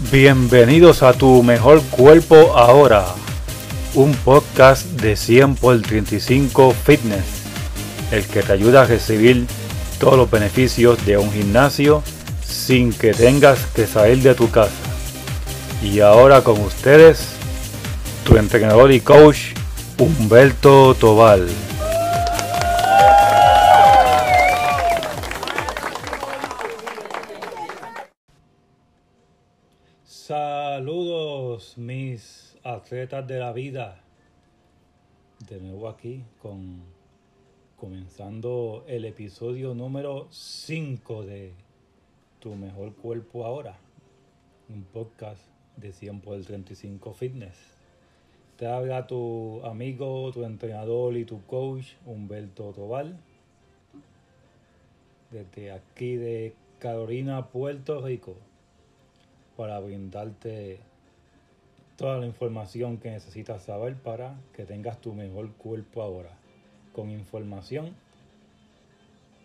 Bienvenidos a Tu Mejor Cuerpo Ahora, un podcast de 100 por 35 Fitness, el que te ayuda a recibir todos los beneficios de un gimnasio sin que tengas que salir de tu casa. Y ahora con ustedes, tu entrenador y coach, Humberto Tobal. Mis atletas de la vida. De nuevo aquí con comenzando el episodio número 5 de Tu mejor cuerpo ahora. Un podcast de 100 por el 35 Fitness. Te habla tu amigo, tu entrenador y tu coach Humberto Tobal. Desde aquí de Carolina, Puerto Rico para brindarte toda la información que necesitas saber para que tengas tu mejor cuerpo ahora. Con información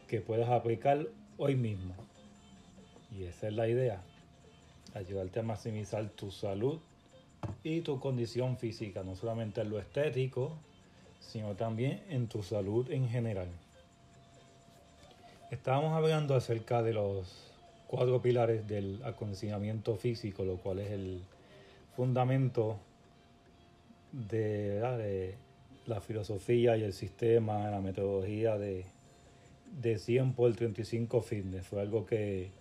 que puedas aplicar hoy mismo. Y esa es la idea. Ayudarte a maximizar tu salud y tu condición física, no solamente en lo estético, sino también en tu salud en general. Estábamos hablando acerca de los cuatro pilares del acondicionamiento físico, lo cual es el fundamento de, la filosofía y el sistema, la metodología de, de 100 por 35 fitness. Fue algo que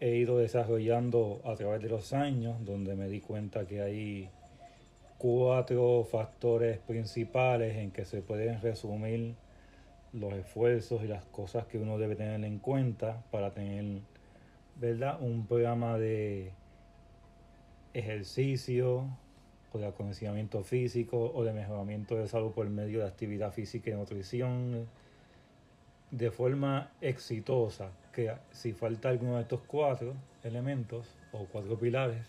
he ido desarrollando a través de los años, donde me di cuenta que hay cuatro factores principales en que se pueden resumir los esfuerzos y las cosas que uno debe tener en cuenta para tener ¿verdad? Un programa de ejercicio o de acondicionamiento físico o de mejoramiento de salud por medio de actividad física y nutrición de forma exitosa, que si falta alguno de estos cuatro elementos o cuatro pilares,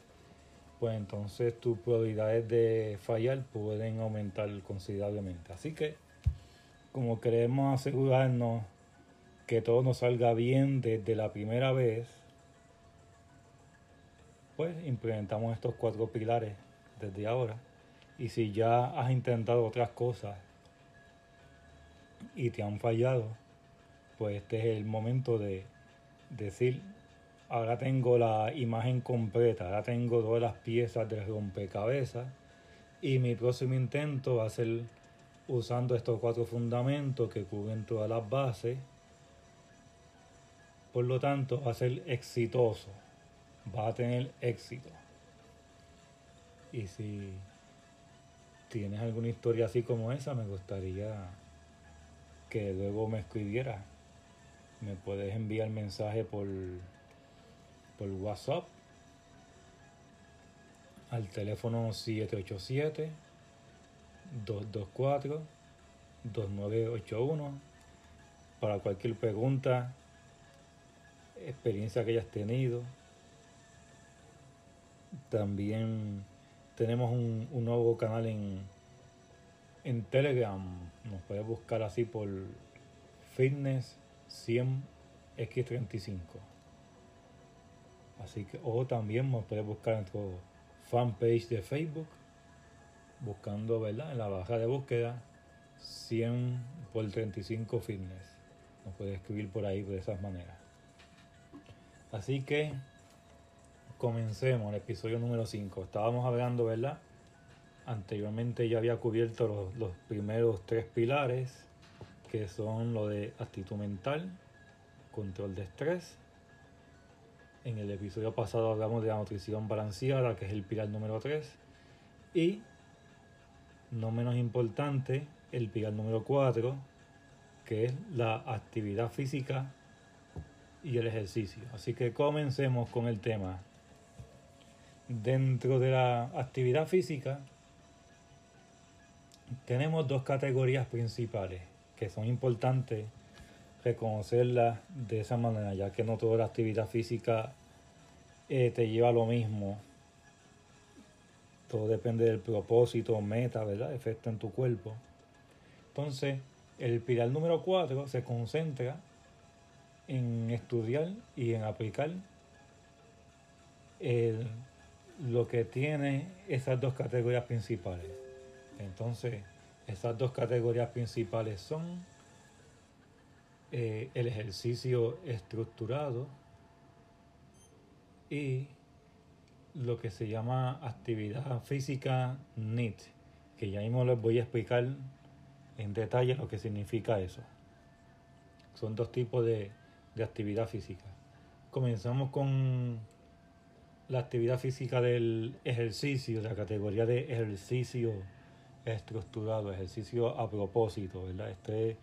pues entonces tus probabilidades de fallar pueden aumentar considerablemente. Así que, como queremos asegurarnos que todo nos salga bien desde la primera vez, pues implementamos estos cuatro pilares desde ahora. Y si ya has intentado otras cosas y te han fallado, pues este es el momento de decir, ahora tengo la imagen completa, ahora tengo todas las piezas del rompecabezas y mi próximo intento va a ser usando estos cuatro fundamentos que cubren todas las bases. Por lo tanto, va a ser exitoso va a tener éxito. Y si tienes alguna historia así como esa, me gustaría que luego me escribiera. Me puedes enviar mensaje por, por WhatsApp al teléfono 787 224 2981 para cualquier pregunta, experiencia que hayas tenido también tenemos un, nuevo canal en, en Telegram. Nos puedes buscar así por Fitness 100X35. Así que, o también nos puedes buscar en nuestro fanpage de Facebook, buscando, ¿verdad? En la barra de búsqueda 100 por 35 Fitness. Nos puedes escribir por ahí de esas maneras. Así que comencemos el episodio número 5. Estábamos hablando, ¿verdad? Anteriormente ya había cubierto los, primeros tres pilares, que son lo de actitud mental, control de estrés. En el episodio pasado hablamos de la nutrición balanceada, que es el pilar número 3. Y, no menos importante, el pilar número 4, que es la actividad física y el ejercicio. Así que comencemos con el tema. Dentro de la actividad física tenemos dos categorías principales que son importantes reconocerlas de esa manera, ya que no toda la actividad física eh, te lleva a lo mismo. Todo depende del propósito, meta, ¿verdad? Efecto en tu cuerpo. Entonces, el pilar número 4 se concentra en estudiar y en aplicar el lo que tiene esas dos categorías principales. Entonces, esas dos categorías principales son eh, el ejercicio estructurado y lo que se llama actividad física NIT, que ya mismo les voy a explicar en detalle lo que significa eso. Son dos tipos de, de actividad física. Comenzamos con la actividad física del ejercicio, la categoría de ejercicio estructurado, ejercicio a propósito, ¿verdad? Este,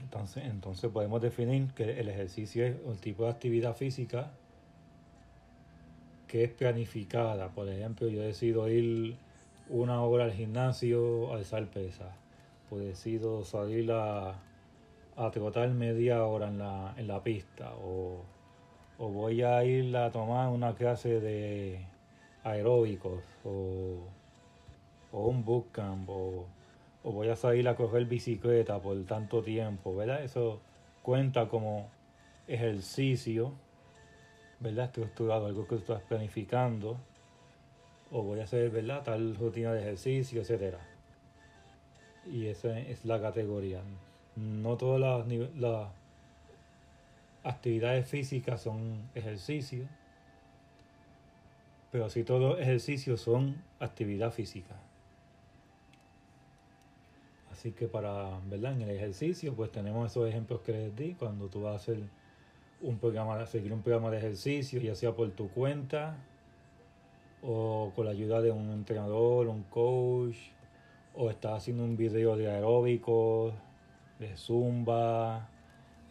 entonces, entonces podemos definir que el ejercicio es un tipo de actividad física que es planificada. Por ejemplo, yo decido ir una hora al gimnasio a alzar pesas. Pues decido salir a, a trotar media hora en la, en la pista. O, o voy a ir a tomar una clase de aeróbicos. O, o un bootcamp. O, o voy a salir a coger bicicleta por tanto tiempo. ¿Verdad? Eso cuenta como ejercicio ¿verdad? Estructurado, algo que estás planificando, o voy a hacer, ¿verdad? Tal rutina de ejercicio, etcétera. Y esa es la categoría. No todas las, actividades físicas son ejercicios, pero sí todos ejercicios son actividad física. Así que para, ¿verdad? En el ejercicio, pues tenemos esos ejemplos que les di cuando tú vas a hacer un programa, seguir un programa de ejercicio, ya sea por tu cuenta o con la ayuda de un entrenador, un coach, o estás haciendo un video de aeróbicos, de zumba,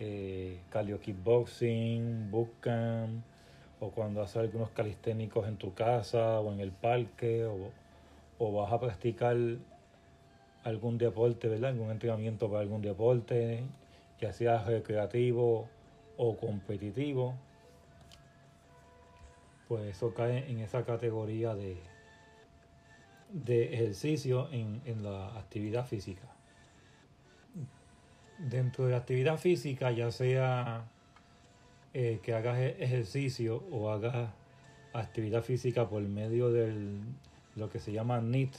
eh, cardio kickboxing, bootcamp, o cuando haces algunos calisténicos en tu casa o en el parque, o, o vas a practicar algún deporte, ¿verdad? Algún entrenamiento para algún deporte, ya sea recreativo o competitivo, pues eso cae en esa categoría de, de ejercicio en, la actividad física. Dentro de la actividad física, ya sea eh, que hagas e-, ejercicio o hagas actividad física por medio de lo que se llama NIT,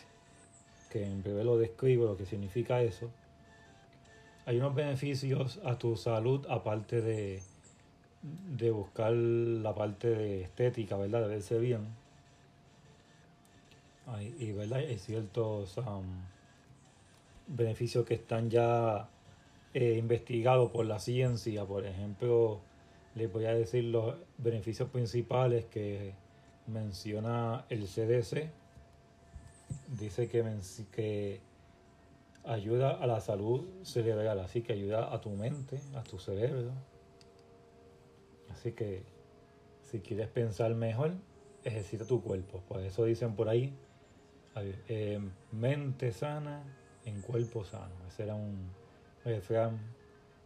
que en breve lo describo, lo que significa eso, hay unos beneficios a tu salud aparte de, de buscar la parte de estética, ¿verdad? De verse bien. y ¿verdad? hay ciertos beneficios que están ya eh, investigados por la ciencia. Por ejemplo, les voy a decir los beneficios principales que menciona el CDC. Dice que, que ayuda a la salud cerebral, así que ayuda a tu mente, a tu cerebro Así que si quieres pensar mejor, ejercita tu cuerpo. Por eso dicen por ahí, eh, mente sana en cuerpo sano. Ese era un refrán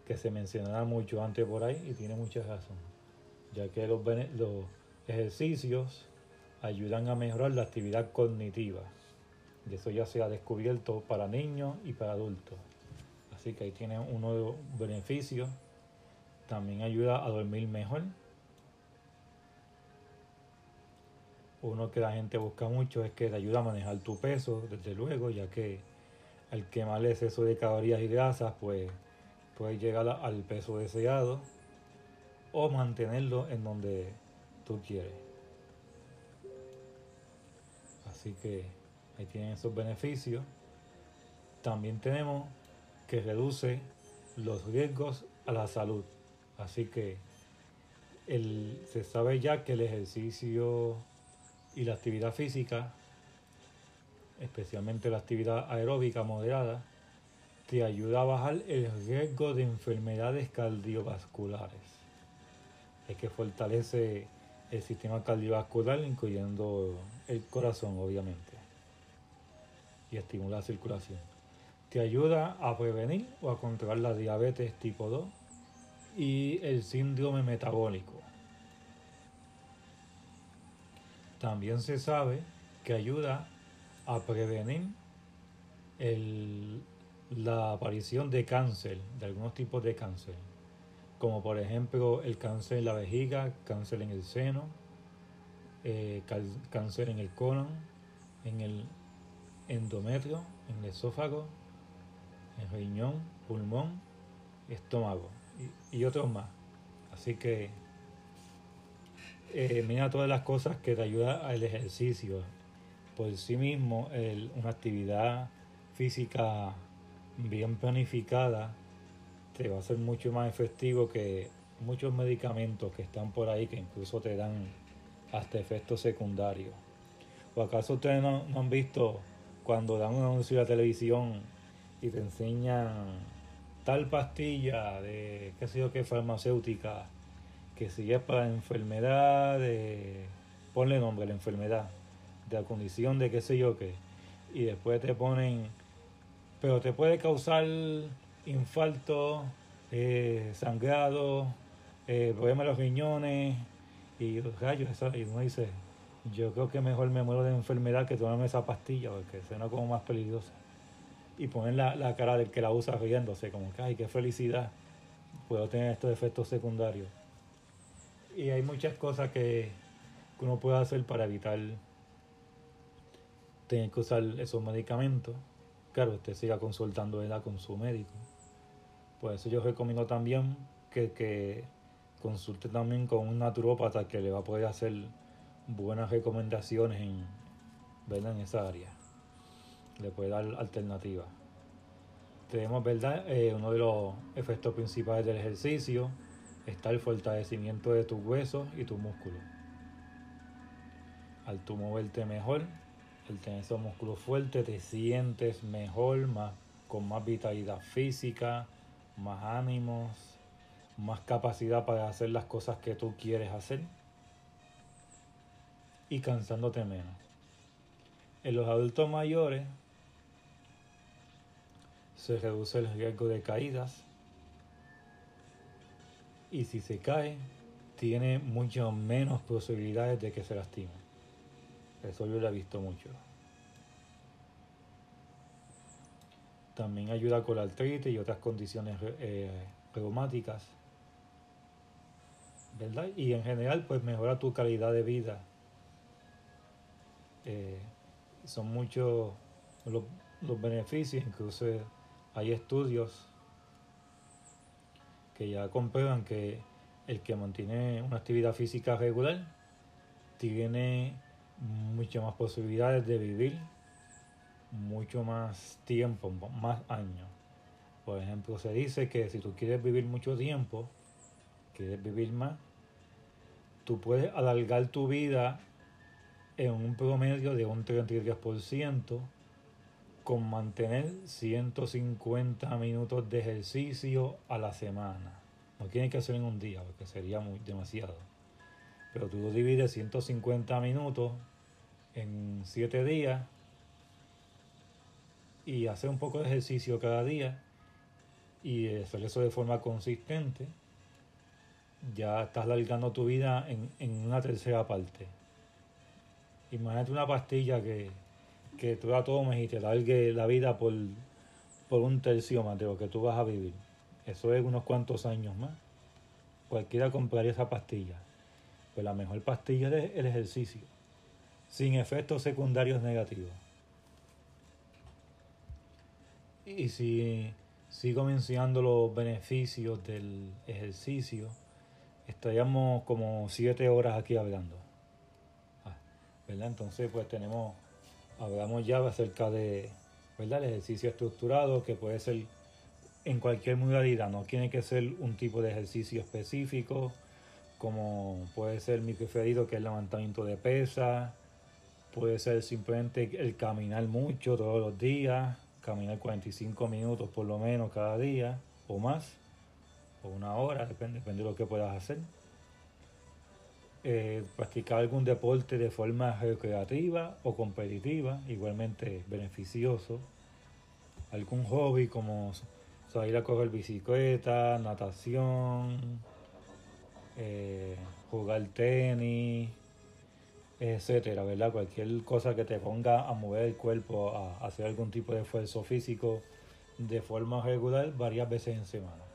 que se mencionaba mucho antes por ahí y tiene mucha razón, ya que los, los ejercicios ayudan a mejorar la actividad cognitiva. Y eso ya se ha descubierto para niños y para adultos. Así que ahí tiene uno de los beneficios también ayuda a dormir mejor. Uno que la gente busca mucho es que te ayuda a manejar tu peso, desde luego, ya que al quemar el exceso de calorías y grasas, pues puedes llegar al peso deseado o mantenerlo en donde tú quieres. Así que ahí tienen esos beneficios. También tenemos que reduce los riesgos a la salud. Así que se sabe ya que el ejercicio y la actividad física, especialmente la actividad aeróbica moderada, te ayuda a bajar el riesgo de enfermedades cardiovasculares. Es que fortalece el sistema cardiovascular, incluyendo el corazón, obviamente, y estimula la circulación. Te ayuda a prevenir o a controlar la diabetes tipo 2 y el síndrome metabólico. También se sabe que ayuda a prevenir la aparición de cáncer, de algunos tipos de cáncer, como por ejemplo el cáncer en la vejiga, cáncer en el seno, eh, cáncer en el colon, en el endometrio, en el esófago, en riñón, pulmón, estómago y, otros más. Así que eh, mira todas las cosas que te ayudan al ejercicio. Por sí mismo, una actividad física bien planificada te va a ser mucho más efectivo que muchos medicamentos que están por ahí que incluso te dan hasta efectos secundarios. ¿O acaso ustedes no, han visto cuando dan un anuncio en la televisión y te enseñan tal pastilla de qué sé yo qué farmacéutica que si es para enfermedad de ponle nombre a la enfermedad de la condición de qué sé yo qué y después te ponen pero te puede causar infarto eh, sangrado eh, problema de los riñones y rayos, y uno dice, yo creo que mejor me muero de enfermedad que tomarme esa pastilla porque suena como más peligrosa. Y ponen la, la cara del que la usa riéndose, como que, ay, qué felicidad, puedo tener estos efectos secundarios. Y hay muchas cosas que, uno puede hacer para evitar tener que usar esos medicamentos. Claro, usted siga consultando con su médico. Por eso yo recomiendo también que, que consulte también con un naturópata que le va a poder hacer buenas recomendaciones en, en esa área. Le puede dar alternativas. Tenemos, ¿verdad? Eh, uno de los efectos principales del ejercicio está el fortalecimiento de tus huesos y tus músculos. Al tú moverte mejor, al tener esos músculos fuertes, te sientes mejor, más, con más vitalidad física, más ánimos, más capacidad para hacer las cosas que tú quieres hacer y cansándote menos. En los adultos mayores se reduce el riesgo de caídas y si se cae tiene mucho menos posibilidades de que se lastime. Eso yo lo he visto mucho. También ayuda con la artritis y otras condiciones eh, reumáticas ¿verdad? Y en general, pues mejora tu calidad de vida. Eh, son muchos los, beneficios, incluso hay estudios que ya comprueban que el que mantiene una actividad física regular tiene muchas más posibilidades de vivir mucho más tiempo, más años. Por ejemplo, se dice que si tú quieres vivir mucho tiempo, quieres vivir más, tú puedes alargar tu vida en un promedio de un 33% con mantener 150 minutos de ejercicio a la semana. No tienes que hacer en un día porque sería muy demasiado. Pero tú divides 150 minutos en 7 días y hacer un poco de ejercicio cada día y hacer eso de forma consistente ya estás largando tu vida en, una tercera parte. Imagínate una pastilla que, que tú la tomes y te largue la vida por, por un tercio más lo que tú vas a vivir. Eso es unos cuantos años más. Cualquiera compraría esa pastilla. Pues la mejor pastilla es el ejercicio, sin efectos secundarios negativos. Y si sigo mencionando los beneficios del ejercicio, estaríamos como siete horas aquí hablando. Ah, ¿Verdad? Entonces, pues tenemos, hablamos ya acerca de, ¿verdad? El ejercicio estructurado que puede ser en cualquier modalidad, no tiene que ser un tipo de ejercicio específico, como puede ser mi preferido que es el levantamiento de pesas, puede ser simplemente el caminar mucho todos los días, caminar 45 minutos por lo menos cada día o más una hora, depende, depende de lo que puedas hacer. Eh, practicar algún deporte de forma recreativa o competitiva, igualmente beneficioso. Algún hobby como salir a correr bicicleta, natación, eh, jugar tenis, etcétera, ¿verdad? Cualquier cosa que te ponga a mover el cuerpo, a hacer algún tipo de esfuerzo físico de forma regular varias veces en semana.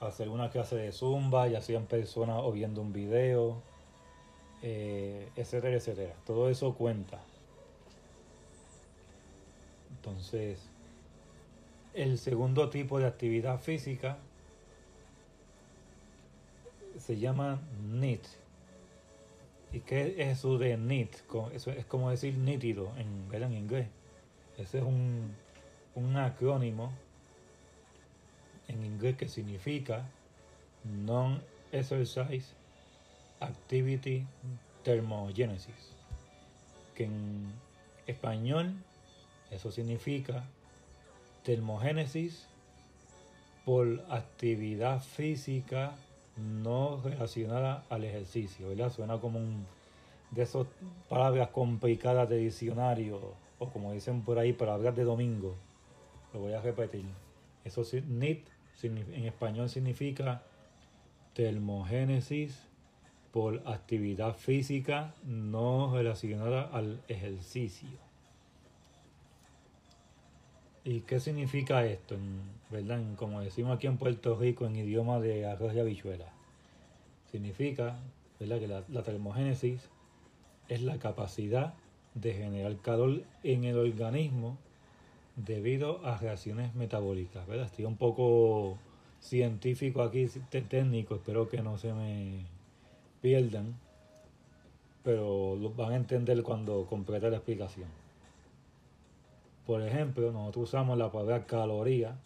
hacer una clase de zumba, ya sea en persona o viendo un video, eh, etcétera, etcétera. Todo eso cuenta. Entonces, el segundo tipo de actividad física se llama NIT. ¿Y qué es eso de NIT? Eso es como decir nítido en, en inglés. Ese es un, un acrónimo en inglés que significa Non-Exercise Activity Thermogenesis, que en español eso significa termogénesis por actividad física no relacionada al ejercicio, ¿verdad? Suena como un de esas palabras complicadas de diccionario, o como dicen por ahí, palabras de domingo. Lo voy a repetir. Eso NIT en español significa termogénesis por actividad física no relacionada al ejercicio. ¿Y qué significa esto? ¿verdad? como decimos aquí en Puerto Rico en idioma de arroz y habichuela. Significa ¿verdad? que la, la termogénesis es la capacidad de generar calor en el organismo debido a reacciones metabólicas. ¿verdad? Estoy un poco científico aquí, técnico, espero que no se me pierdan, pero lo van a entender cuando complete la explicación. Por ejemplo, nosotros usamos la palabra caloría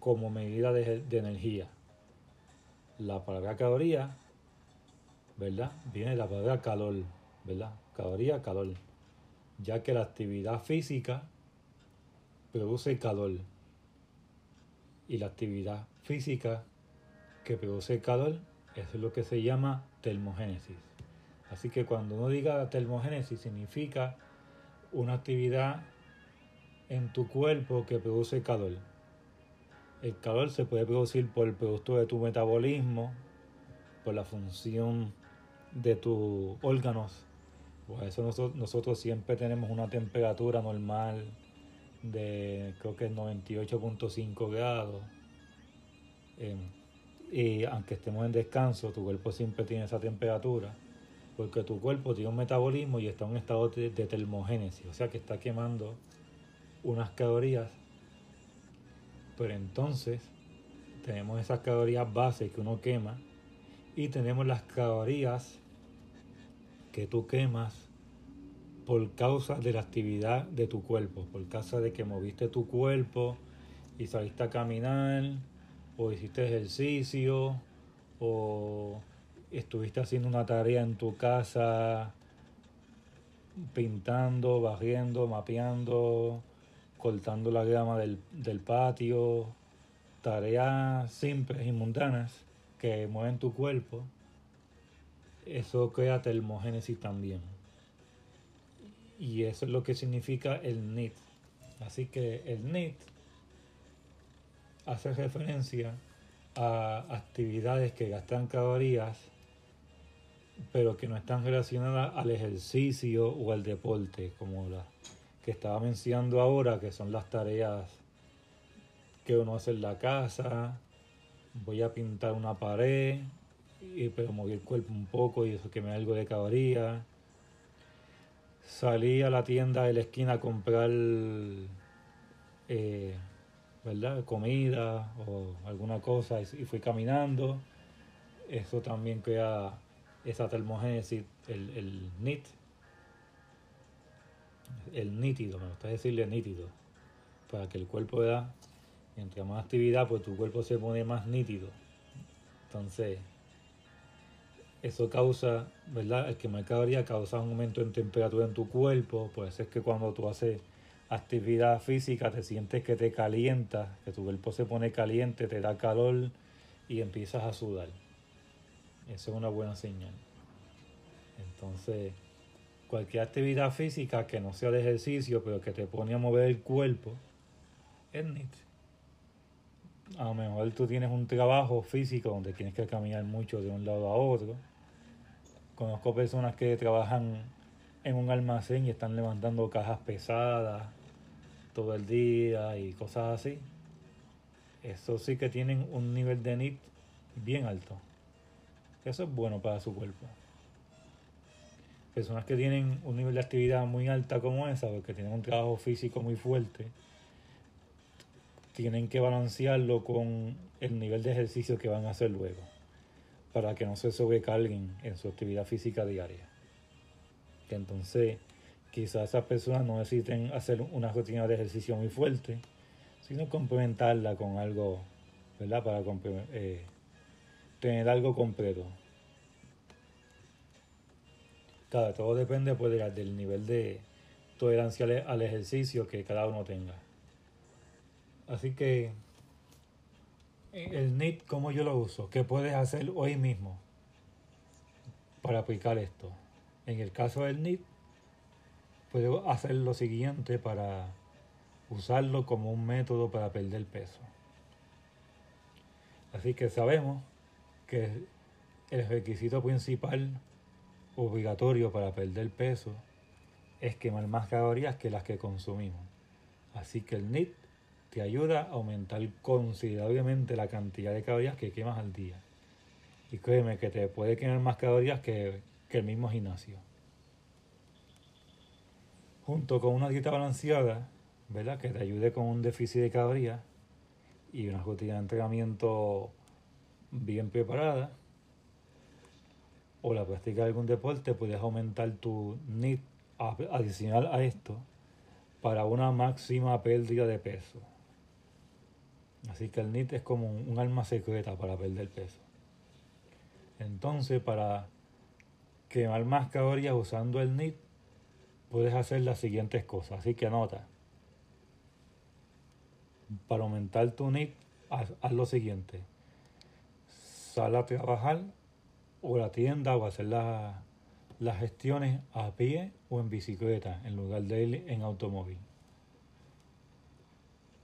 como medida de, de energía. La palabra caloría, ¿verdad? Viene de la palabra calor, ¿verdad? Caloría, calor. Ya que la actividad física produce calor. Y la actividad física que produce calor, es lo que se llama termogénesis. Así que cuando uno diga termogénesis significa una actividad en tu cuerpo que produce calor. El calor se puede producir por el producto de tu metabolismo, por la función de tus órganos. Por eso nosotros, siempre tenemos una temperatura normal de creo que 98.5 grados. Em, y aunque estemos en descanso, tu cuerpo siempre tiene esa temperatura, porque tu cuerpo tiene un metabolismo y está en un estado de, termogénesis, o sea que está quemando unas calorías, pero entonces tenemos esas calorías base que uno quema y tenemos las calorías que tú quemas por causa de la actividad de tu cuerpo, por causa de que moviste tu cuerpo y saliste a caminar, o hiciste ejercicio, o estuviste haciendo una tarea en tu casa, pintando, barriendo, mapeando, cortando la grama del, del patio, tareas simples y mundanas que mueven tu cuerpo, eso crea termogénesis también. Y eso es lo que significa el NIT. Así que el NIT hace referencia a actividades que gastan calorías, pero que no están relacionadas al ejercicio o al deporte, como la que estaba mencionando ahora, que son las tareas que uno hace en la casa. Voy a pintar una pared, y, pero mover el cuerpo un poco y eso que me da algo de calorías salí a la tienda de la esquina a comprar eh, ¿verdad? comida o alguna cosa y, fui caminando. Eso también crea esa termogénesis, el, el NIT, el nítido, me gusta decirle nítido, para que el cuerpo da, entre más actividad, pues tu cuerpo se pone más nítido. Entonces, eso causa, ¿verdad? El quemar calorías causa un aumento en temperatura en tu cuerpo. Puede ser que cuando tú haces actividad física te sientes que te calienta, que tu cuerpo se pone caliente, te da calor y empiezas a sudar. Eso es una buena señal. Entonces, cualquier actividad física que no sea de ejercicio, pero que te pone a mover el cuerpo, es NIT. A lo mejor tú tienes un trabajo físico donde tienes que caminar mucho de un lado a otro Conozco personas que trabajan en un almacén y están levantando cajas pesadas todo el día y cosas así. eso sí que tienen un nivel de NIT bien alto. Eso es bueno para su cuerpo. Personas que tienen un nivel de actividad muy alta como esa, porque tienen un trabajo físico muy fuerte, tienen que balancearlo con el nivel de ejercicio que van a hacer luego, para que no se sobrecarguen en su actividad física diaria. Que entonces quizás esas personas no necesiten hacer una rutina de ejercicio muy fuerte, sino complementarla con algo, ¿verdad? Para eh, tener algo completo. Claro, todo depende pues, del nivel de tolerancia al ejercicio que cada uno tenga. Así que el NIT, ¿cómo yo lo uso? ¿Qué puedes hacer hoy mismo para aplicar esto? En el caso del NIT, puedo hacer lo siguiente para usarlo como un método para perder peso. Así que sabemos que el requisito principal obligatorio para perder peso es quemar más calorías que las que consumimos. Así que el NIT te ayuda a aumentar considerablemente la cantidad de calorías que quemas al día. Y créeme que te puede quemar más calorías que, que el mismo gimnasio. Junto con una dieta balanceada, ¿verdad? Que te ayude con un déficit de calorías y una rutina de entrenamiento bien preparada o la práctica de algún deporte, puedes aumentar tu NIT adicional a esto para una máxima pérdida de peso. Así que el NIT es como un, arma secreta para perder peso. Entonces, para quemar más calorías usando el NIT, puedes hacer las siguientes cosas. Así que anota para aumentar tu NIT, haz, lo siguiente. Sal a trabajar o la tienda o hacer las gestiones a pie o en bicicleta en lugar de ir en automóvil.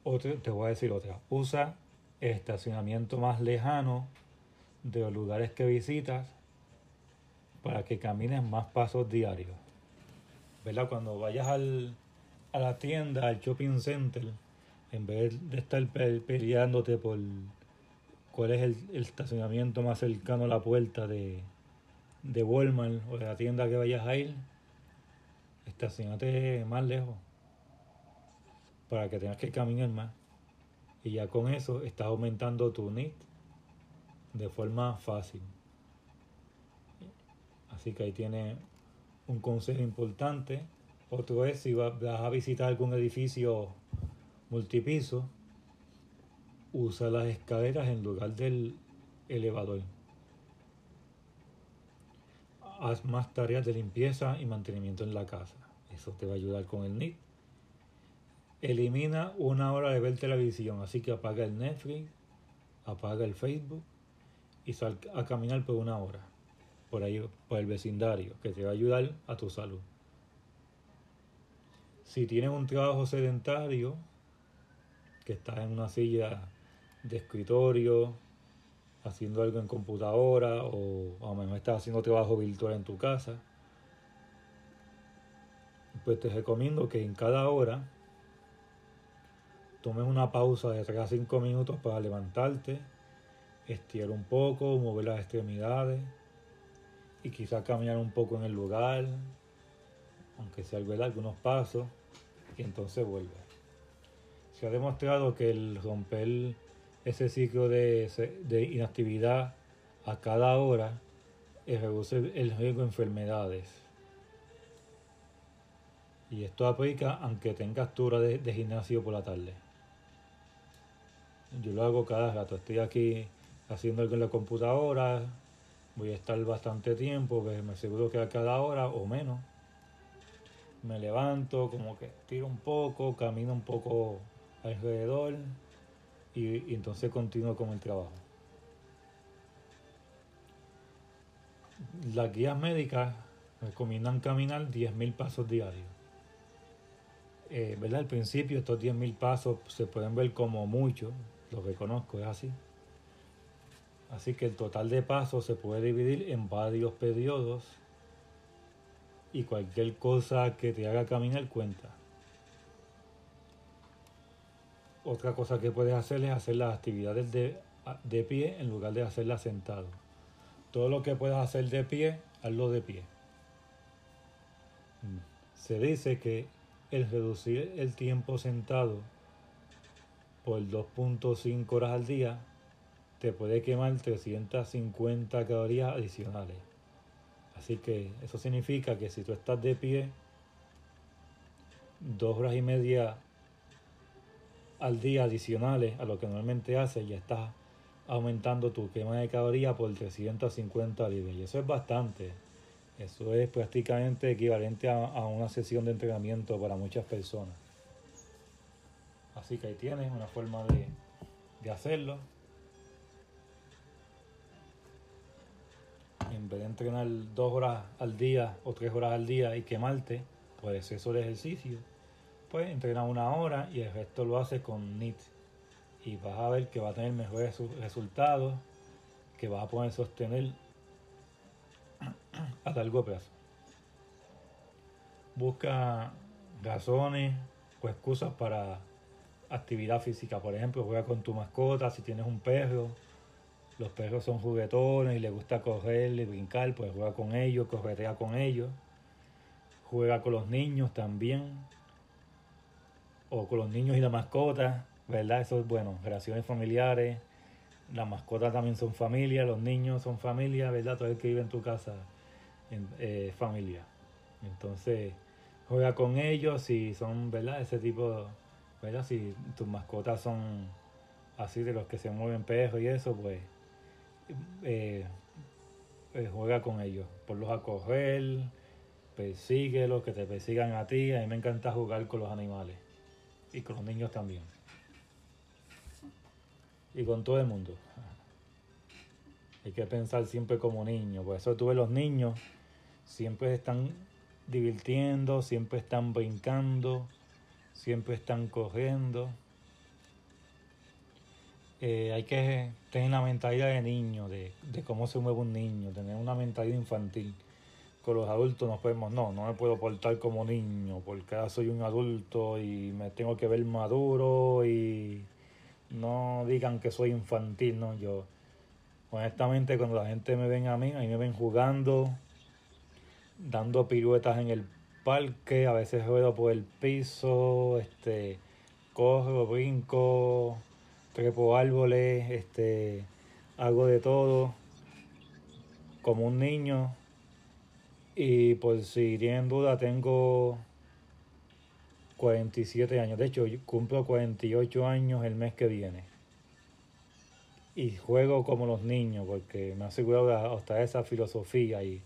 Otra, te voy a decir otra. Usa estacionamiento más lejano de los lugares que visitas para que camines más pasos diarios. ¿Verdad? Cuando vayas al, a la tienda, al shopping center, en vez de estar peleándote por cuál es el, estacionamiento más cercano a la puerta de, de Walmart o de la tienda que vayas a ir, estacionate más lejos para que tengas que caminar más. Y ya con eso estás aumentando tu NIT de forma fácil. Así que ahí tiene un consejo importante. Otro es si vas a visitar algún edificio multipiso, usa las escaleras en lugar del elevador. Haz más tareas de limpieza y mantenimiento en la casa. Eso te va a ayudar con el NIT. Elimina una hora de ver televisión, así que apaga el Netflix, apaga el Facebook y sal a caminar por una hora por ahí, por el vecindario, que te va a ayudar a tu salud. Si tienes un trabajo sedentario, que estás en una silla de escritorio, haciendo algo en computadora o a lo mejor estás haciendo trabajo virtual en tu casa, pues te recomiendo que en cada hora tomes una pausa de 3 a 5 minutos para levantarte, estirar un poco, mover las extremidades y quizás caminar un poco en el lugar, aunque sea algunos pasos, y entonces vuelve. Se ha demostrado que el romper ese ciclo de, inactividad a cada hora reduce el riesgo de enfermedades. Y esto aplica aunque tengas tu hora de, gimnasio por la tarde. Yo lo hago cada rato. Estoy aquí haciendo algo en la computadora. Voy a estar bastante tiempo. Pues me aseguro que a cada hora o menos. Me levanto, como que tiro un poco, camino un poco alrededor y, entonces continúo con el trabajo. Las guías médicas recomiendan caminar 10.000 pasos diarios. Eh, ¿verdad? Al principio estos 10.000 pasos se pueden ver como mucho, lo reconozco, es así. Así que el total de pasos se puede dividir en varios periodos y cualquier cosa que te haga caminar cuenta. Otra cosa que puedes hacer es hacer las actividades de, de pie en lugar de hacerlas sentado. Todo lo que puedas hacer de pie, hazlo de pie. Mm. Se dice que el reducir el tiempo sentado por 2.5 horas al día te puede quemar 350 calorías adicionales. Así que eso significa que si tú estás de pie dos horas y media al día adicionales a lo que normalmente haces, ya estás aumentando tu quema de calorías por 350 libras. Y eso es bastante. Eso es prácticamente equivalente a, una sesión de entrenamiento para muchas personas. Así que ahí tienes una forma de, de hacerlo. En vez de entrenar dos horas al día o tres horas al día y quemarte por exceso de ejercicio, pues entrena una hora y el resto lo haces con NIT. Y vas a ver que va a tener mejores resultados, que vas a poder sostener a largo plazo. Busca razones o excusas para actividad física. Por ejemplo, juega con tu mascota, si tienes un perro. Los perros son juguetones y les gusta correr y brincar, pues juega con ellos, corretea con ellos. Juega con los niños también. O con los niños y la mascota, ¿verdad? Eso es bueno. Relaciones familiares. Las mascotas también son familia, los niños son familia, ¿verdad? Todo el que vive en tu casa eh, familia. Entonces, juega con ellos si son, ¿verdad? Ese tipo, ¿verdad? Si tus mascotas son así de los que se mueven perros y eso, pues eh, eh, juega con ellos. Ponlos a correr, persíguelos, que te persigan a ti. A mí me encanta jugar con los animales y con los niños también. Y con todo el mundo. Hay que pensar siempre como niño. Por eso tuve los niños siempre están divirtiendo, siempre están brincando, siempre están corriendo. Eh, hay que tener una mentalidad de niño, de, cómo se mueve un niño, tener una mentalidad infantil. Con los adultos nos podemos, no, no me puedo portar como niño, porque ahora soy un adulto y me tengo que ver maduro y no digan que soy infantil, no, yo honestamente cuando la gente me ven a mí, a mí me ven jugando, dando piruetas en el parque, a veces ruedo por el piso, este, corro, brinco, trepo árboles, este, hago de todo, como un niño. Y por si tienen duda, tengo 47 años. De hecho, cumplo 48 años el mes que viene. Y juego como los niños, porque me ha asegurado hasta esa filosofía y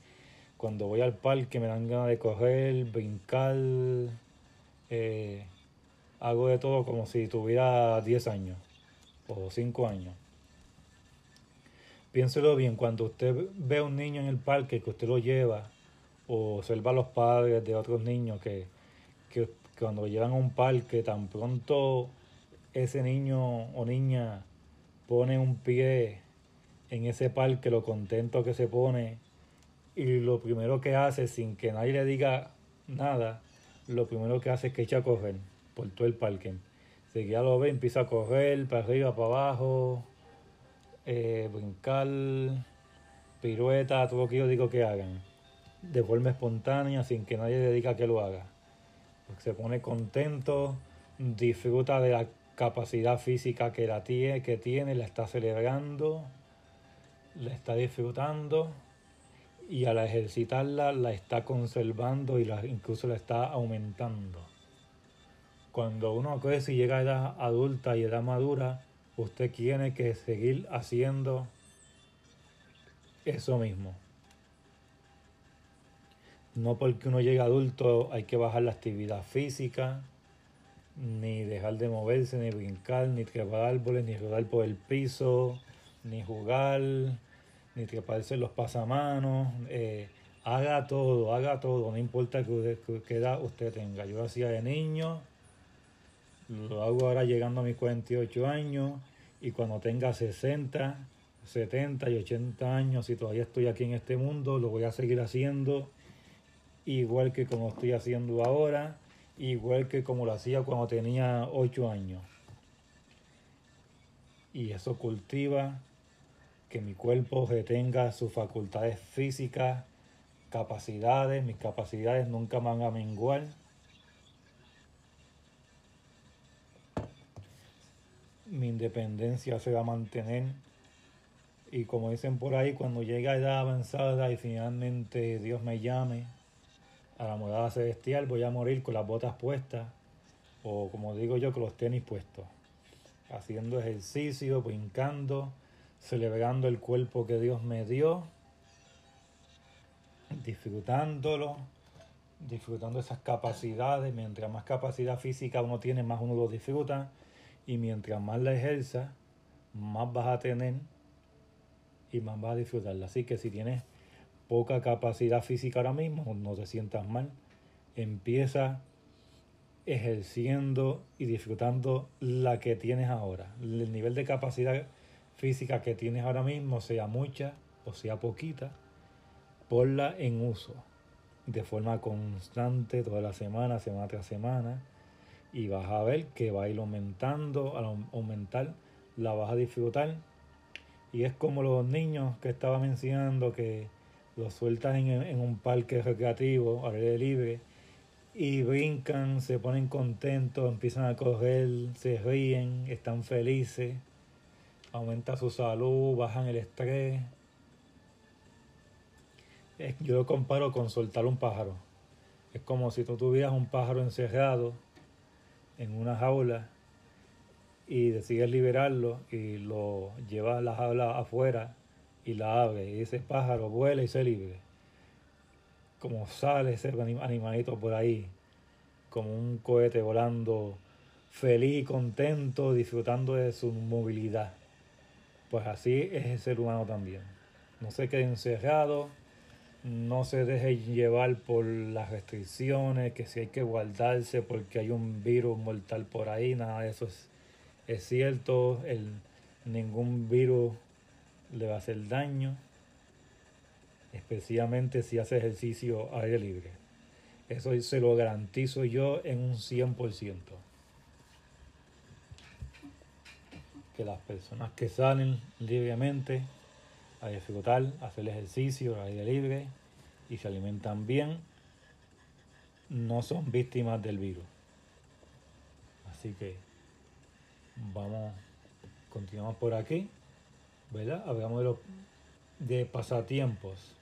cuando voy al parque me dan ganas de correr, brincar, eh, hago de todo como si tuviera 10 años o 5 años. Piénselo bien, cuando usted ve a un niño en el parque que usted lo lleva observa a los padres de otros niños que, que cuando llevan a un parque tan pronto ese niño o niña pone un pie en ese parque, lo contento que se pone y lo primero que hace, sin que nadie le diga nada, lo primero que hace es que echa a correr por todo el parque. Seguida lo ve, empieza a correr para arriba, para abajo, eh, brincar, pirueta, todo lo que yo digo que hagan, de forma espontánea, sin que nadie le diga que lo haga. Se pone contento, disfruta de la capacidad física que, la tiene, que tiene, la está celebrando, la está disfrutando y al ejercitarla la está conservando y la, incluso la está aumentando. Cuando uno crece y llega a edad adulta y edad madura, usted tiene que seguir haciendo eso mismo. No porque uno llegue adulto hay que bajar la actividad física, ni dejar de moverse, ni brincar, ni trepar árboles, ni rodar por el piso, ni jugar, ni treparse los pasamanos, eh, haga todo, haga todo, no importa qué, edad usted tenga. Yo hacía de niño, lo hago ahora llegando a mis 48 años y cuando tenga 60, 70 y 80 años, si todavía estoy aquí en este mundo, lo voy a seguir haciendo igual que como estoy haciendo ahora, igual que como lo hacía cuando tenía 8 años. y eso cultiva que mi cuerpo retenga sus facultades físicas, capacidades, mis capacidades nunca van a menguar. Mi independencia se va a mantener. Y como dicen por ahí, cuando llega a edad avanzada y finalmente Dios me llame a la morada celestial, voy a morir con las botas puestas o como digo yo, con los tenis puestos, haciendo ejercicio, brincando, celebrando el cuerpo que Dios me dio, disfrutándolo, disfrutando esas capacidades. Mientras más capacidad física uno tiene, más uno lo disfruta. Y mientras más la ejerza, más vas a tener y más vas a disfrutarla. Así que si tienes poca capacidad física ahora mismo, no te sientas mal. Empieza ejerciendo y disfrutando la que tienes ahora. El nivel de capacidad física que tienes ahora mismo, sea mucha o sea poquita, ponla en uso de forma constante toda la semana, semana tras semana, y vas a ver que va a ir aumentando, al aumentar la vas a disfrutar. Y es como los niños que estaba mencionando que los sueltas en, en un parque recreativo, al aire libre, y brincan, se ponen contentos, empiezan a correr, se ríen, están felices, aumenta su salud, bajan el estrés. Yo lo comparo con soltar un pájaro. Es como si tú tuvieras un pájaro encerrado en una jaula y decides liberarlo y lo llevas la jaula afuera y la abres y ese pájaro vuela y se libre como sale ese animalito por ahí, como un cohete volando feliz, contento, disfrutando de su movilidad. Pues así es el ser humano también. No se quede encerrado, no se deje llevar por las restricciones, que si hay que guardarse porque hay un virus mortal por ahí, nada de eso es, es cierto, el, ningún virus le va a hacer daño especialmente si hace ejercicio aire libre. Eso se lo garantizo yo en un 100%. Que las personas que salen libremente a disfrutar, a hacer ejercicio a aire libre y se alimentan bien, no son víctimas del virus. Así que vamos, continuamos por aquí, ¿verdad? Hablamos de los de pasatiempos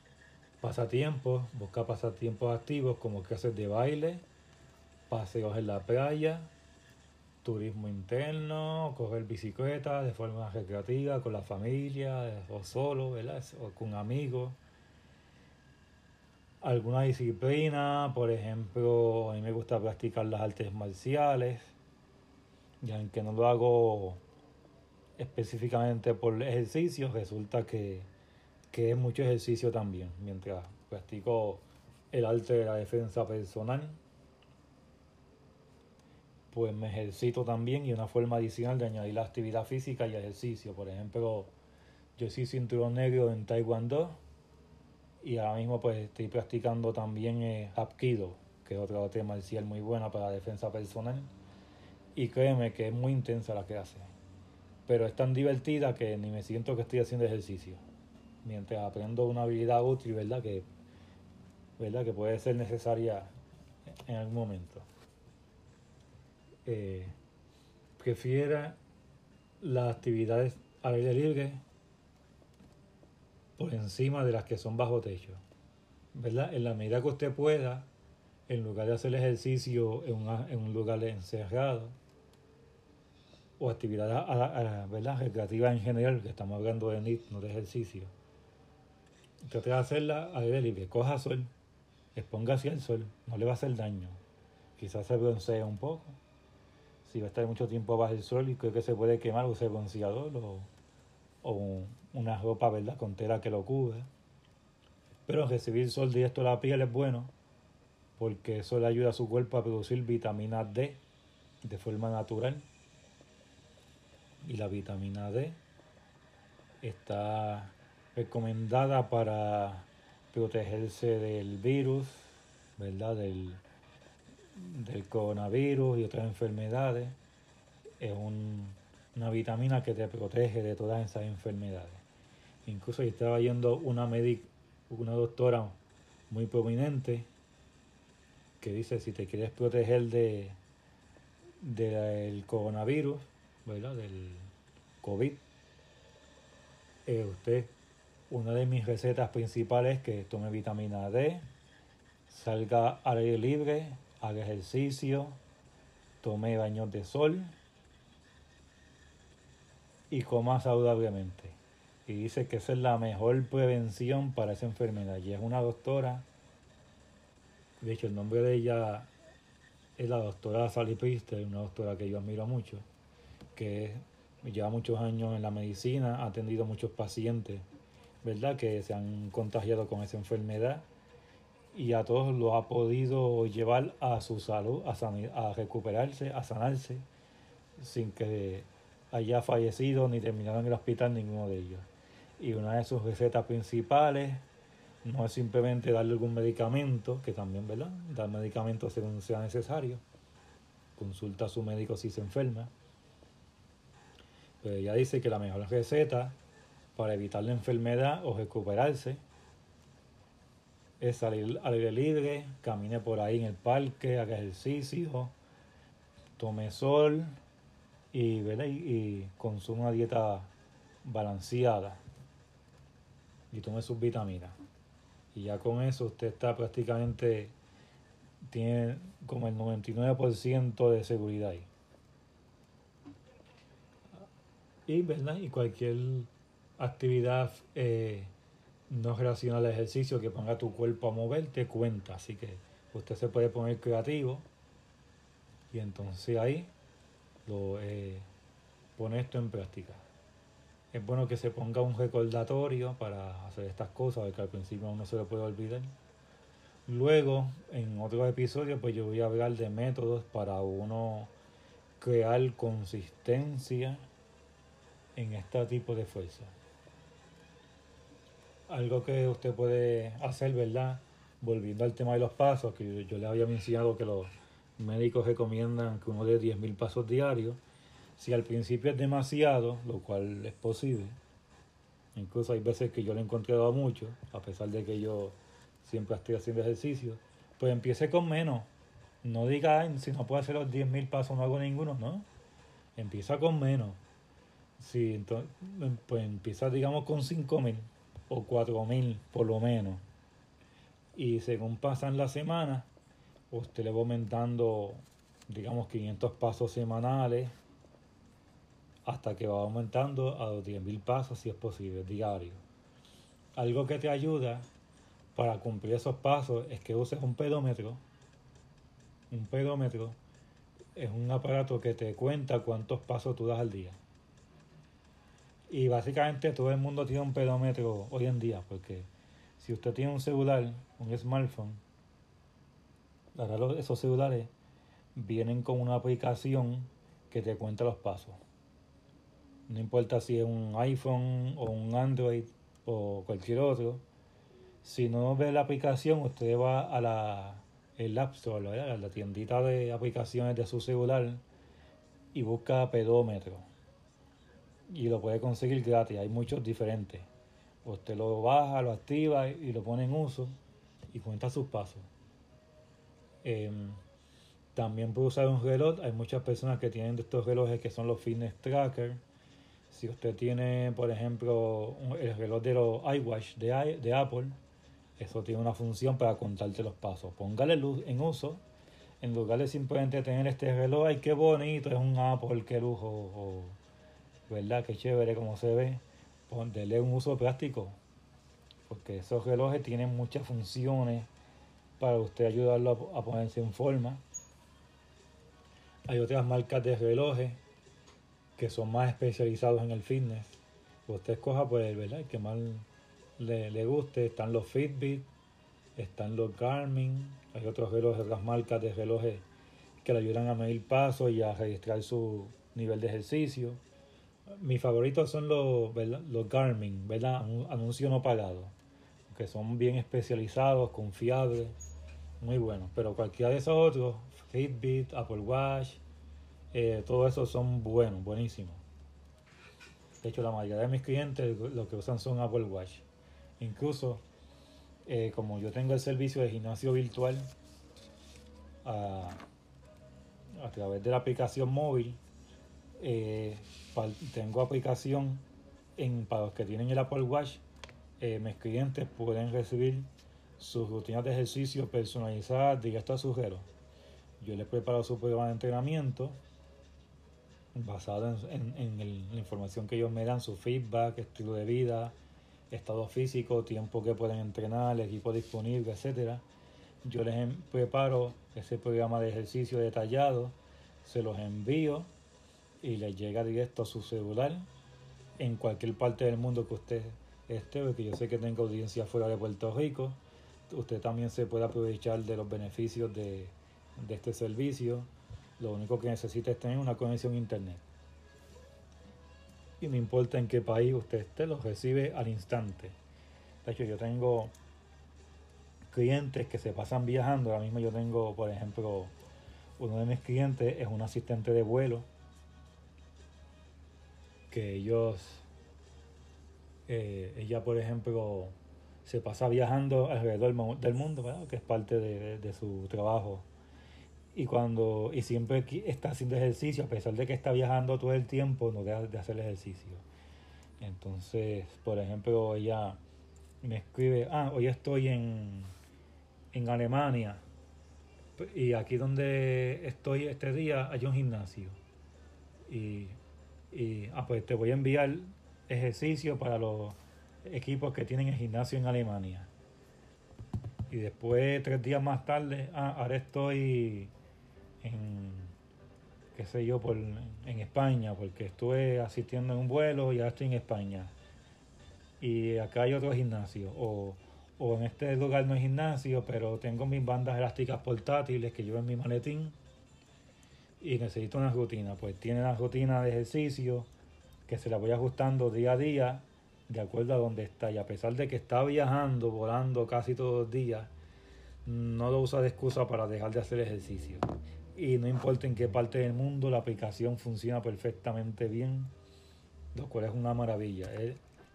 pasatiempos, buscar pasatiempos activos como clases de baile, paseos en la playa, turismo interno, correr bicicleta de forma recreativa con la familia o solo, ¿verdad? O con amigos. Alguna disciplina, por ejemplo, a mí me gusta practicar las artes marciales, ya aunque no lo hago específicamente por ejercicio, resulta que que es mucho ejercicio también, mientras practico el arte de la defensa personal, pues me ejercito también y una forma adicional de añadir la actividad física y ejercicio. Por ejemplo, yo soy cinturón negro en Taekwondo y ahora mismo pues estoy practicando también eh, Hapkido, que es otra arte marcial muy buena para la defensa personal. Y créeme que es muy intensa la clase, pero es tan divertida que ni me siento que estoy haciendo ejercicio mientras aprendo una habilidad útil, ¿verdad? Que, ¿verdad? que puede ser necesaria en algún momento. Eh, prefiera las actividades al aire libre por encima de las que son bajo techo. ¿verdad? En la medida que usted pueda, en lugar de hacer ejercicio en, en un lugar encerrado, o actividades ¿verdad? recreativas en general, que estamos hablando de NIT, no de ejercicio, trate de hacerla a aire libre, coja sol, exponga hacia el sol, no le va a hacer daño. Quizás se broncea un poco. Si va a estar mucho tiempo bajo el sol y creo que se puede quemar, use bronceador o, o una ropa ¿verdad? con tela que lo cubra. Pero recibir sol directo a la piel es bueno porque eso le ayuda a su cuerpo a producir vitamina D de forma natural. Y la vitamina D está recomendada para protegerse del virus, ¿verdad? Del, del coronavirus y otras enfermedades. Es un una vitamina que te protege de todas esas enfermedades. Incluso estaba yendo una una doctora muy prominente que dice si te quieres proteger de del coronavirus, ¿verdad? Del COVID, eh, usted, una de mis recetas principales es que tome vitamina D, salga al aire libre, haga ejercicio, tome baños de sol y coma saludablemente. Y dice que esa es la mejor prevención para esa enfermedad. Y es una doctora, de hecho el nombre de ella es la doctora Sally Priester, una doctora que yo admiro mucho, que lleva muchos años en la medicina, ha atendido muchos pacientes, ¿verdad?, que se han contagiado con esa enfermedad y a todos los ha podido llevar a su salud, a, a recuperarse, a sanarse, sin que haya fallecido ni terminado en el hospital ninguno de ellos. Y una de sus recetas principales no es simplemente darle algún medicamento, que también, ¿verdad? Dar medicamentos según sea necesario. Consulta a su médico si se enferma. Pero ella dice que la mejor receta para evitar la enfermedad o recuperarse es salir al aire libre, camine por ahí en el parque, haga ejercicio, tome sol y, ¿verdad? y consuma una dieta balanceada y tome sus vitaminas. Y ya con eso usted está prácticamente, tiene como el 99% de seguridad ahí. Y, ¿verdad? y cualquier actividad eh, no relacionada al ejercicio que ponga tu cuerpo a mover te cuenta. Así que usted se puede poner creativo y entonces ahí lo eh, pone esto en práctica es bueno que se ponga un recordatorio para hacer estas cosas, porque al principio uno se lo puede olvidar. Luego, en otro episodio, pues yo voy a hablar de métodos para uno crear consistencia en este tipo de fuerza. Algo que usted puede hacer, ¿verdad? Volviendo al tema de los pasos, que yo, le había mencionado que los médicos recomiendan que uno dé 10.000 pasos diarios si al principio es demasiado, lo cual es posible, incluso hay veces que yo lo he encontrado mucho, a pesar de que yo siempre estoy haciendo ejercicio, pues empiece con menos. No diga, si no puedo hacer los 10.000 pasos no hago ninguno, no. Empieza con menos. Si entonces, pues empieza digamos con 5.000 o 4.000 por lo menos. Y según pasan las semanas, usted le va aumentando digamos 500 pasos semanales hasta que va aumentando a los 10.000 pasos si es posible, diario. Algo que te ayuda para cumplir esos pasos es que uses un pedómetro. Un pedómetro es un aparato que te cuenta cuántos pasos tú das al día. Y básicamente todo el mundo tiene un pedómetro hoy en día, porque si usted tiene un celular, un smartphone, ahora esos celulares vienen con una aplicación que te cuenta los pasos no importa si es un iPhone o un Android o cualquier otro. Si no ve la aplicación, usted va a la el App Store, a la tiendita de aplicaciones de su celular y busca pedómetro. Y lo puede conseguir gratis, hay muchos diferentes. Usted lo baja, lo activa y lo pone en uso y cuenta sus pasos. Em, también puede usar un reloj. Hay muchas personas que tienen estos relojes que son los fitness tracker si usted tiene, por ejemplo, el reloj de los iWatch de, de Apple, eso tiene una función para contarte los pasos. Póngale luz en uso. En lugar de simplemente tener este reloj, ay, qué bonito, es un Apple, qué lujo, ¿verdad? Qué chévere como se ve. Dele un uso práctico. Porque esos relojes tienen muchas funciones para usted ayudarlo a, ponerse en forma. Hay otras marcas de relojes que son más especializados en el fitness. Usted escoja pues, ¿verdad? El que más le, guste. Están los Fitbit, están los Garmin, hay otros relojes, otras marcas de relojes que le ayudan a medir pasos y a registrar su nivel de ejercicio. Mis favoritos son los, los Garmin, ¿verdad? Anuncio no pagado, que son bien especializados, confiables, muy buenos. Pero cualquiera de esos otros, Fitbit, Apple Watch, eh, todo eso son buenos, buenísimos. De hecho, la mayoría de mis clientes lo que usan son Apple Watch. Incluso, eh, como yo tengo el servicio de gimnasio virtual a, través de la aplicación móvil, eh, tengo aplicación en, para los que tienen el Apple Watch. Eh, mis clientes pueden recibir sus rutinas de ejercicio personalizadas directo a su reloj. Yo les preparo su programa de entrenamiento basado en, la información que ellos me dan, su feedback, estilo de vida, estado físico, tiempo que pueden entrenar, el equipo disponible, etcétera. Yo les preparo ese programa de ejercicio detallado, se los envío y les llega directo a su celular en cualquier parte del mundo que usted esté, porque yo sé que tengo audiencia fuera de Puerto Rico. Usted también se puede aprovechar de los beneficios de, este servicio. Lo único que necesita es tener una conexión a internet. Y no importa en qué país usted esté, lo recibe al instante. De hecho, yo tengo clientes que se pasan viajando. Ahora mismo yo tengo, por ejemplo, uno de mis clientes es un asistente de vuelo que ellos, eh, ella por ejemplo, se pasa viajando alrededor del mundo, que es parte de su trabajo. Y cuando y siempre está haciendo ejercicio a pesar de que está viajando todo el tiempo no deja de hacer ejercicio. Entonces por ejemplo ella me escribe ah hoy estoy en en Alemania y aquí donde estoy este día hay un gimnasio y, y ah pues te voy a enviar ejercicio para los equipos que tienen el gimnasio en Alemania y después tres días más tarde ah ahora estoy en, qué sé yo, por, en España, porque estuve asistiendo en un vuelo y ahora estoy en España. Y acá hay otro gimnasio. O, o en este lugar no hay gimnasio, pero tengo mis bandas elásticas portátiles que llevo en mi maletín y necesito una rutina. Pues tiene una rutina de ejercicio que se la voy ajustando día a día de acuerdo a donde está. Y a pesar de que está viajando, volando casi todos los días, no lo usa de excusa para dejar de hacer ejercicio y no importa en qué parte del mundo, la aplicación funciona perfectamente bien, lo cual es una maravilla.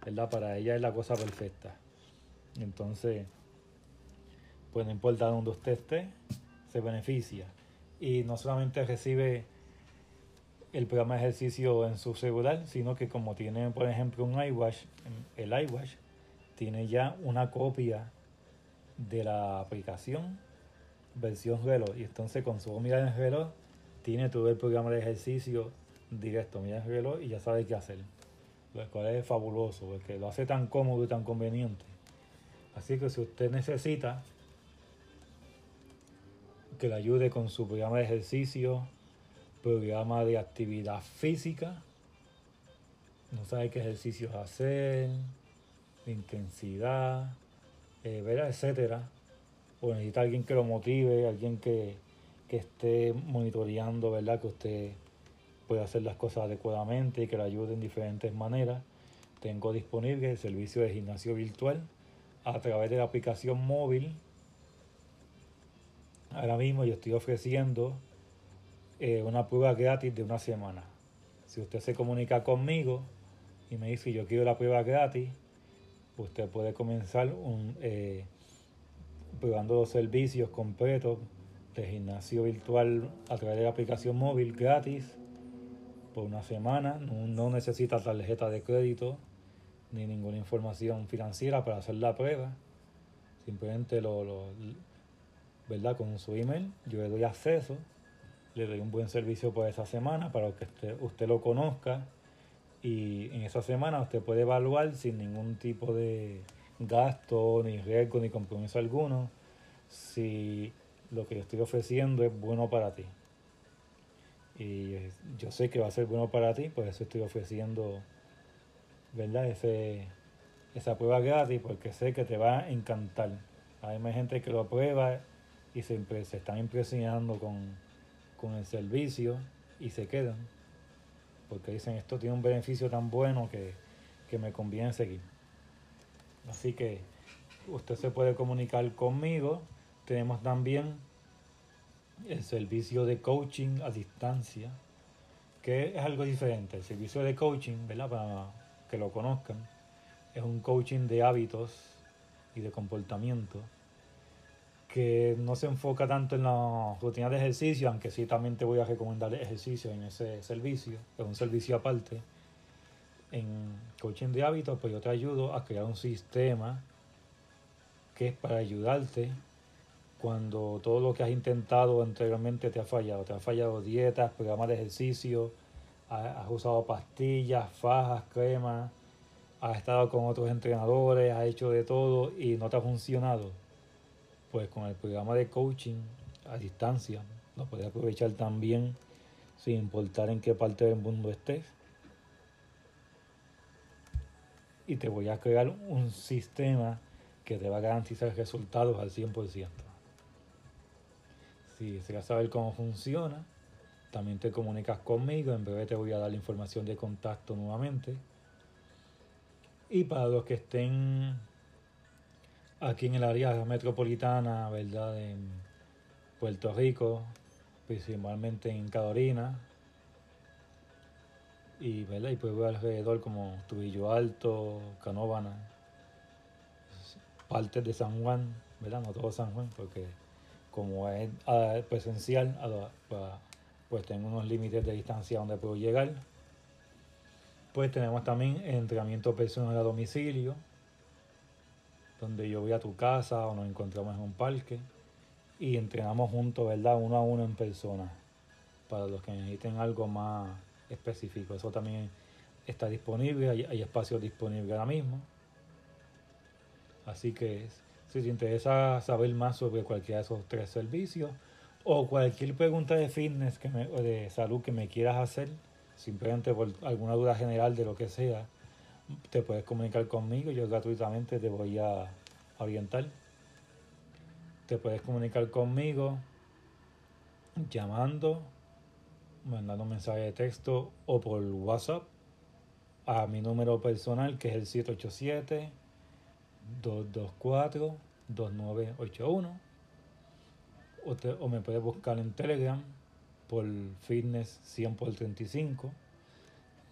¿verdad? Para ella es la cosa perfecta. Entonces, pues no importa dónde usted esté, se beneficia. Y no solamente recibe el programa de ejercicio en su celular, sino que como tiene, por ejemplo, un iWatch, el iWatch tiene ya una copia de la aplicación versión reloj. Y entonces con su mirar el reloj, tiene todo el programa de ejercicio directo, mira el reloj y ya sabe qué hacer. Lo cual es fabuloso, porque lo hace tan cómodo y tan conveniente. Así que si usted necesita que le ayude con su programa de ejercicio, programa de actividad física, no sabe qué ejercicios hacer, intensidad, eh, etcétera, o necesita alguien que lo motive, alguien que, esté monitoreando, ¿verdad? Que usted pueda hacer las cosas adecuadamente y que le ayude en diferentes maneras. Tengo disponible el servicio de gimnasio virtual a través de la aplicación móvil. Ahora mismo yo estoy ofreciendo eh, una prueba gratis de una semana. Si usted se comunica conmigo y me dice yo quiero la prueba gratis, usted puede comenzar eh, probando los servicios completos de gimnasio virtual a través de la aplicación móvil gratis por una semana. No, necesita tarjeta de crédito ni ninguna información financiera para hacer la prueba. Simplemente lo, lo ¿verdad? Con su email yo le doy acceso, le doy un buen servicio por esa semana para que usted, usted lo conozca y en esa semana usted puede evaluar sin ningún tipo de gasto, ni riesgo, ni compromiso alguno, si lo que yo estoy ofreciendo es bueno para ti. Y yo sé que va a ser bueno para ti, por eso estoy ofreciendo, ¿verdad? Ese, esa prueba gratis, porque sé que te va a encantar. Hay más gente que lo prueba y se, se están impresionando con, con el servicio y se quedan. Porque dicen, esto tiene un beneficio tan bueno que, que me conviene seguir. Así que usted se puede comunicar conmigo. Tenemos también el servicio de coaching a distancia, que es algo diferente. El servicio de coaching, ¿verdad? Para que lo conozcan, es un coaching de hábitos y de comportamiento que no se enfoca tanto en la rutina de ejercicio, aunque sí también te voy a recomendar ejercicio en ese servicio, es un servicio aparte. En coaching de hábitos, pues yo te ayudo a crear un sistema que es para ayudarte cuando todo lo que has intentado anteriormente te ha fallado. Te ha fallado dietas, programas de ejercicio, has usado pastillas, fajas, cremas, has estado con otros entrenadores, has hecho de todo y no te ha funcionado pues con el programa de coaching a distancia lo puedes aprovechar también sin importar en qué parte del mundo estés. Y te voy a crear un sistema que te va a garantizar resultados al 100%. Si deseas saber cómo funciona, también te comunicas conmigo. En breve te voy a dar la información de contacto nuevamente. Y para los que estén aquí en el área metropolitana, ¿verdad? En Puerto Rico, principalmente en Carolina. Y, ¿verdad? y pueblos alrededor como Tubillo Alto, Canóvana, partes de San Juan, ¿verdad? No todo San Juan, porque como es ah, presencial, pues tengo unos límites de distancia donde puedo llegar. Pues tenemos también entrenamiento personal a domicilio, donde yo voy a tu casa o nos encontramos en un parque y entrenamos juntos, ¿verdad? Uno a uno en persona, para los que necesiten algo más específico. Eso también está disponible, hay, espacios disponibles ahora mismo. Así que si te interesa saber más sobre cualquiera de esos tres servicios o cualquier pregunta de fitness que o de salud que me quieras hacer, simplemente por alguna duda general de lo que sea, te puedes comunicar conmigo, yo gratuitamente te voy a orientar. Te puedes comunicar conmigo llamando, mandando un mensaje de texto o por WhatsApp a mi número personal que es el 787 224 2981 o, o me puedes buscar en Telegram por Fitness 100 por 35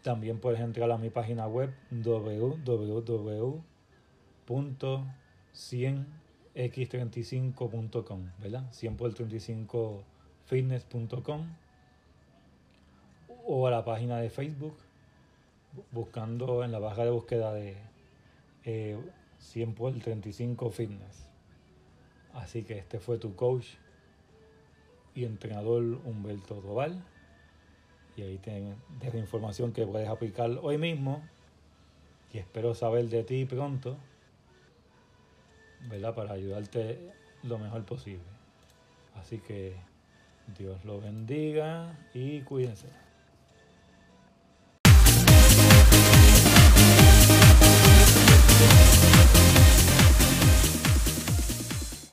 también puedes entrar a mi página web www.100x35.com, ¿verdad? 100 por 35fitness.com o a la página de Facebook buscando en la barra de búsqueda de eh, 100 por 35 fitness. Así que este fue tu coach y entrenador Humberto Doval y ahí tienes información que puedes aplicar hoy mismo y espero saber de ti pronto, ¿verdad? Para ayudarte lo mejor posible. Así que Dios lo bendiga y cuídense.